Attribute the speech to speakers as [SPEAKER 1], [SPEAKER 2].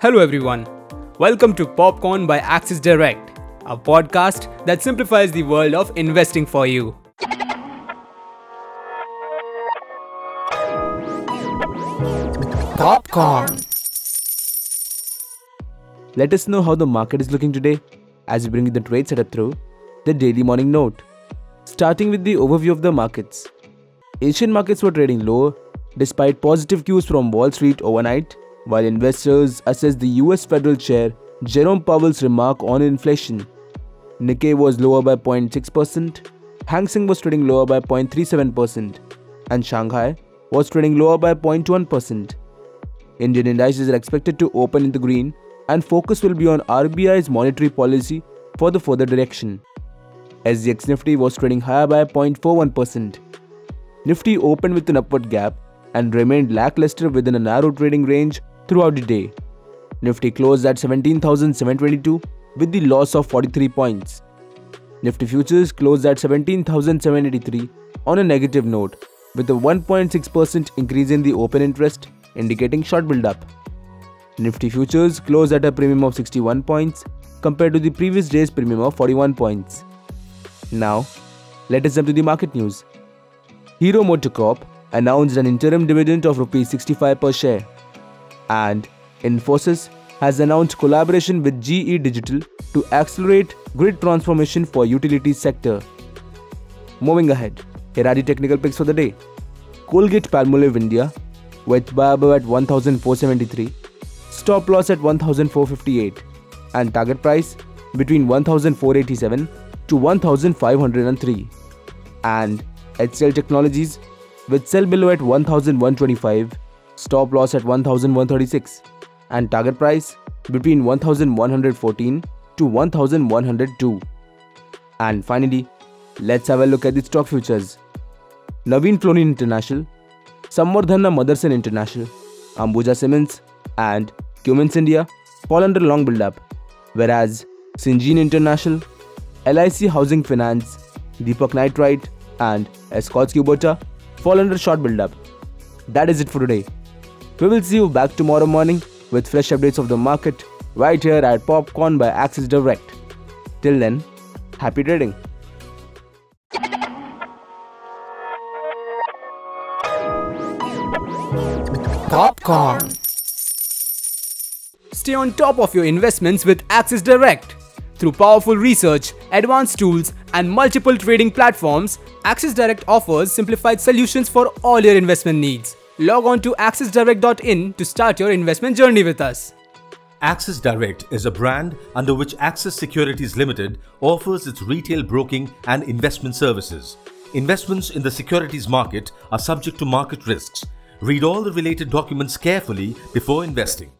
[SPEAKER 1] Hello, everyone. Welcome to Popcorn by Axis Direct, a podcast that simplifies the world of investing for you.
[SPEAKER 2] Popcorn.
[SPEAKER 3] Let us know how the market is looking today as we bring you the trade setup through the daily morning note. Starting with the overview of the markets. Asian markets were trading lower despite positive cues from Wall Street overnight, while investors assess the US Federal Chair Jerome Powell's remark on inflation. Nikkei was lower by 0.6%, Hang Seng was trading lower by 0.37%, and Shanghai was trading lower by 0.1%. Indian indices are expected to open in the green, and focus will be on RBI's monetary policy for the further direction. SGX Nifty was trading higher by 0.41%. Nifty opened with an upward gap and remained lackluster within a narrow trading range throughout the day. Nifty closed at 17,722 with the loss of 43 points. Nifty futures closed at 17,783 on a negative note with a 1.6% increase in the open interest indicating short build-up. Nifty futures closed at a premium of 61 points compared to the previous day's premium of 41 points. Now, let us jump to the market news. Hero MotoCorp announced an interim dividend of Rs 65 per share, and Infosys has announced collaboration with GE Digital to accelerate grid transformation for utilities sector. Moving ahead, here are the technical picks for the day. Colgate Palmolive India with buy above at 1473, stop loss at 1458, and target price between 1487 to 1503. And HCL Technologies with sell below at 1125, stop loss at 1136, and target price between 1114 to 1102. And finally, let's have a look at the stock futures. Navin Fluorine International, Samvardhana Motherson International, Ambuja Cements, and Cummins India fall under long build-up, whereas Syngene International, LIC Housing Finance, Deepak Nitrite, and Escorts Kubota fall under short build-up. That is it for today. We will see you back tomorrow morning with fresh updates of the market right here at Popcorn by Axis Direct. Till then, happy trading.
[SPEAKER 2] Popcorn.
[SPEAKER 1] Stay on top of your investments with Axis Direct. Through powerful research, advanced tools, and multiple trading platforms, Axis Direct offers simplified solutions for all your investment needs. Log on to axisdirect.in to start your investment journey with us.
[SPEAKER 4] Axis Direct is a brand under which Axis Securities Limited offers its retail broking and investment services. Investments in the securities market are subject to market risks. Read all the related documents carefully before investing.